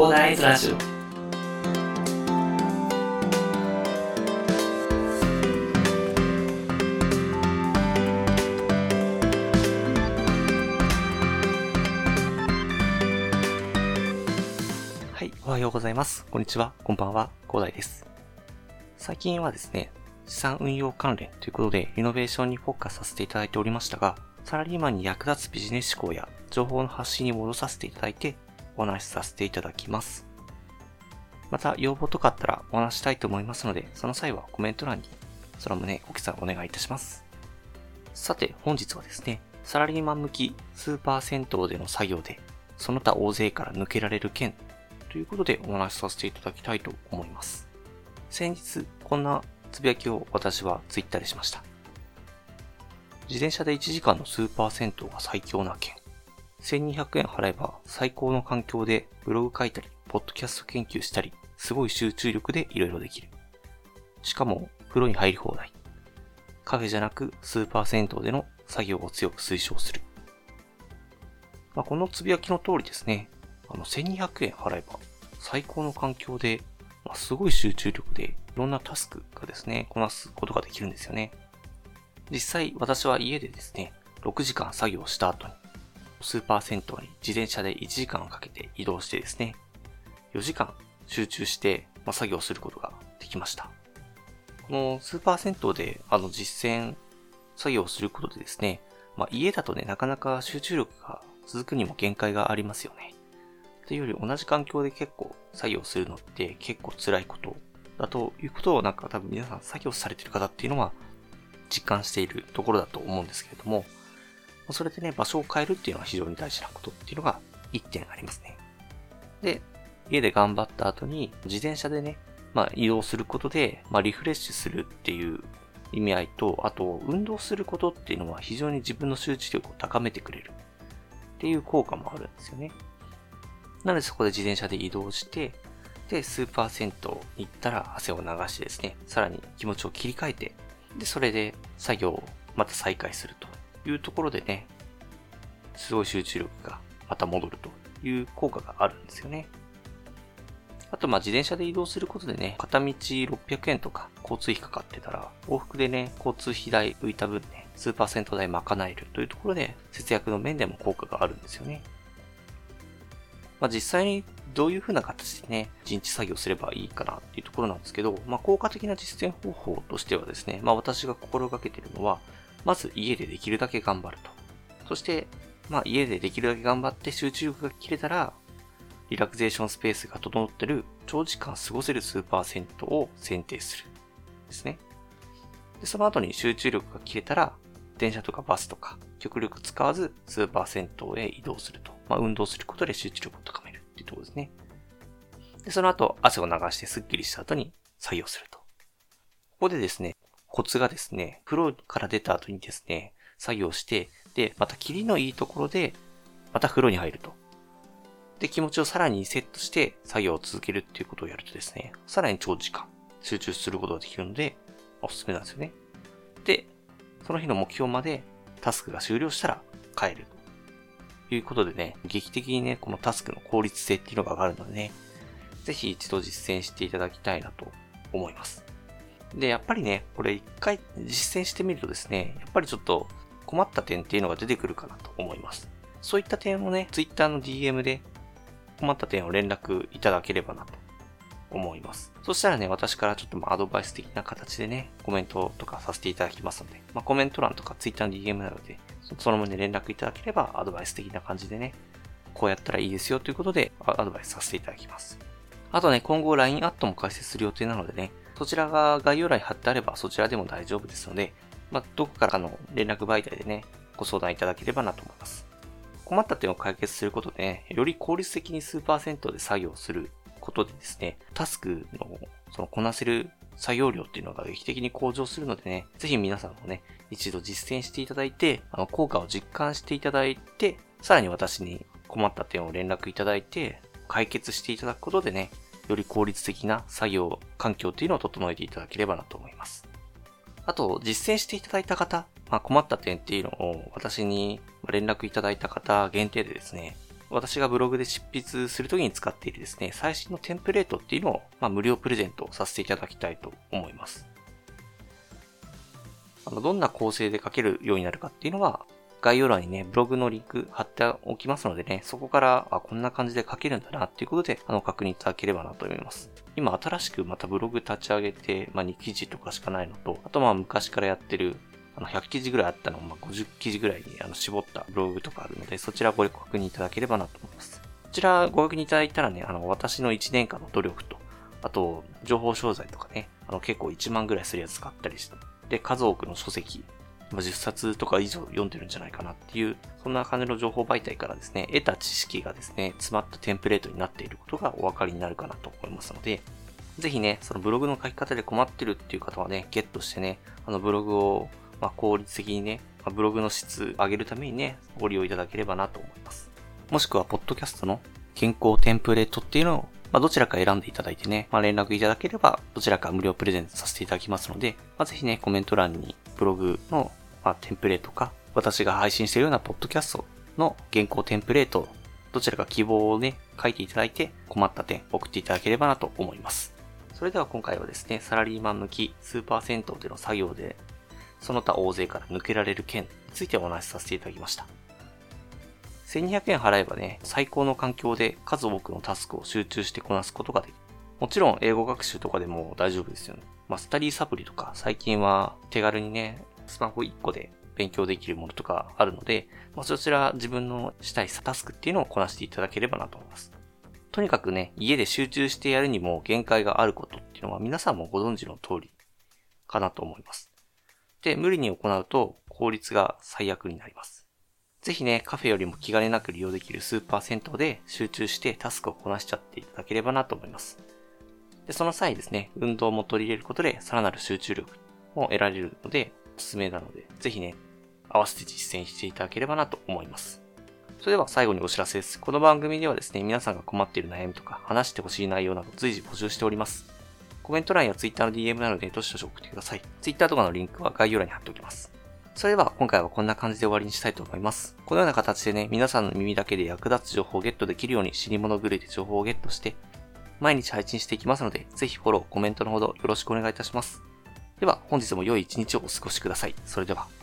コーダーイズラジオはい、おはようございます。こんにちは、こんばんは、広大です。最近はですね、資産運用関連ということで、イノベーションにフォーカスさせていただいておりましたが、サラリーマンに役立つビジネス思考や情報の発信に戻させていただいて、お話しさせていただきます。また、要望とかあったらお話したいと思いますので、その際はコメント欄に、その旨ご記載お願いいたします。さて、本日はですね、サラリーマン向きスーパー銭湯での作業で、その他大勢から抜けられる件ということでお話しさせていただきたいと思います。先日、こんなつぶやきを私はツイッターでしました。自転車で1時間のスーパー銭湯が最強な件。1200円払えば最高の環境でブログ書いたり、ポッドキャスト研究したり、すごい集中力で色々できる。しかも、風呂に入り放題。カフェじゃなくスーパー銭湯での作業を強く推奨する。まあ、このつぶやきの通りですね、あの、1200円払えば、最高の環境で、まあ、すごい集中力で、いろんなタスクがですね、こなすことができるんですよね。実際、私は家でですね、6時間作業した後に、スーパー銭湯に自転車で1時間かけて移動してですね、4時間集中して、ま、作業することができました。このスーパー銭湯で、あの、実践作業をすることでですね、まあ、家だとね、なかなか集中力が続くにも限界がありますよね。というより同じ環境で結構作業するのって結構辛いことだということをなんか多分皆さん作業されてる方っていうのは実感しているところだと思うんですけれども、それでね、場所を変えるっていうのは非常に大事なことっていうのが一点ありますね。で、家で頑張った後に自転車でね、まあ移動することで、まあリフレッシュするっていう意味合いと、あと運動することっていうのは非常に自分の集中力を高めてくれるっていう効果もあるんですよね。なのでそこで自転車で移動して、で、スーパー銭湯に行ったら汗を流してですね、さらに気持ちを切り替えて、で、それで作業をまた再開するというところでね、すごい集中力がまた戻るという効果があるんですよね。あと、ま、自転車で移動することでね、片道600円とか交通費かかってたら、往復でね、交通費代浮いた分ね、スーパー銭湯代賄えるというところで、節約の面でも効果があるんですよね。まあ、実際にどういう風な形でね、陣地作業すればいいかなっていうところなんですけど、まあ、効果的な実践方法としてはですね、まあ、私が心がけてるのは、まず家でできるだけ頑張ると。そして、まあ、家でできるだけ頑張って集中力が切れたら、リラクゼーションスペースが整ってる長時間過ごせるスーパー銭湯を選定する。ですね。で、その後に集中力が切れたら、電車とかバスとか、極力使わずスーパー銭湯へ移動すると。まあ、運動することで集中力を高めるっていうところですね。で、その後、汗を流してスッキリした後に作業すると。ここでですね、コツがですね、風呂から出た後にですね、作業して、で、また霧のいいところで、また風呂に入ると。で、気持ちをさらにセットして作業を続けるっていうことをやるとですね、さらに長時間集中することができるので、おすすめなんですよね。で、その日の目標までタスクが終了したら帰る。ということでね、劇的にね、このタスクの効率性っていうのが上がるのでね、ぜひ一度実践していただきたいなと思います。で、やっぱりね、これ一回実践してみるとですね、やっぱりちょっと困った点っていうのが出てくるかなと思います。そういった点をね、Twitter の DM で困った点を連絡いただければなと思います。そしたらね、私からちょっとまアドバイス的な形でね、コメントとかさせていただきますので、まあ、コメント欄とか Twitter の DM などで、その旨連絡いただければアドバイス的な感じでね、こうやったらいいですよということでアドバイスさせていただきます。あとね、今後 LINE アットも開設する予定なのでね、そちらが概要欄に貼ってあればそちらでも大丈夫ですので、まあ、どこからの連絡媒体でね、ご相談いただければなと思います。困った点を解決することでね、より効率的にスーパー銭湯で作業することでですね、タスクのそのこなせる作業量っていうのが劇的に向上するのでね、ぜひ皆さんもね、一度実践していただいて、あの効果を実感していただいて、さらに私に困った点を連絡いただいて、解決していただくことでね、より効率的な作業環境っていうのを整えていただければなと思います。あと、実践していただいた方、まあ、困った点っていうのを私に連絡いただいた方限定でですね、私がブログで執筆するときに使っているですね、最新のテンプレートっていうのを、まあ、無料プレゼントさせていただきたいと思います。あの、どんな構成で書けるようになるかっていうのは、概要欄にね、ブログのリンク貼っておきますのでね、そこから、あ、こんな感じで書けるんだなっていうことで、あの、確認いただければなと思います。今、新しくまたブログ立ち上げて、まあ、2記事とかしかないのと、あとまあ、昔からやってる、あの、100記事ぐらいあったのを、まあ、50記事ぐらいにあの絞ったブログとかあるので、そちらご確認いただければなと思います。こちらご確認いただいたらね、あの、私の1年間の努力と、あと、情報商材とかね、あの、結構1万ぐらいするやつ買ったりして、で、数多くの書籍、ま10冊とか以上読んでるんじゃないかなっていう、そんな感じの情報媒体からですね、得た知識がですね、詰まったテンプレートになっていることがお分かりになるかなと思いますので、ぜひね、そのブログの書き方で困ってるっていう方はね、ゲットしてね、あのブログを、まあ、効率的にね、ま、ブログの質上げるためにね、ご利用いただければなと思います。もしくは、ポッドキャストの健康テンプレートっていうのをまあ、どちらか選んでいただいてね、まあ、連絡いただければ、どちらか無料プレゼントさせていただきますので、まあ、ぜひね、コメント欄にブログのまあ、テンプレートか、私が配信しているようなポッドキャストの原稿テンプレート、どちらか希望をね、書いていただいて、困った点送っていただければなと思います。それでは今回はですね、サラリーマン向きスーパー銭湯での作業で、その他大勢から抜けられる件についてお話しさせていただきました。1200円払えばね、最高の環境で数多くのタスクを集中してこなすことができる。もちろん英語学習とかでも大丈夫ですよね。まあ、スタディサプリとか最近は手軽にね、スマホ1個で勉強できるものとかあるので、まあ、そちら自分のしたいタスクっていうのをこなしていただければなと思います。とにかくね、家で集中してやるにも限界があることっていうのは皆さんもご存知の通りかなと思います。で、無理に行うと効率が最悪になります。ぜひね、カフェよりも気兼ねなく利用できるスーパー銭湯で集中してタスクをこなしちゃっていただければなと思います。で、その際ですね、運動も取り入れることでさらなる集中力も得られるので、おすすめなので、ぜひね、合わせて実践していただければなと思います。それでは最後にお知らせです。この番組ではですね、皆さんが困っている悩みとか話してほしい内容など随時募集しております。コメント欄や Twitter の DM などでどしどし送ってください。Twitter とかのリンクは概要欄に貼っておきます。それでは今回はこんな感じで終わりにしたいと思います。このような形でね、皆さんの耳だけで役立つ情報をゲットできるように死に物狂いで情報をゲットして、毎日配信していきますので、ぜひフォロー、コメントのほどよろしくお願いいたします。では、本日も良い一日をお過ごしください。それでは。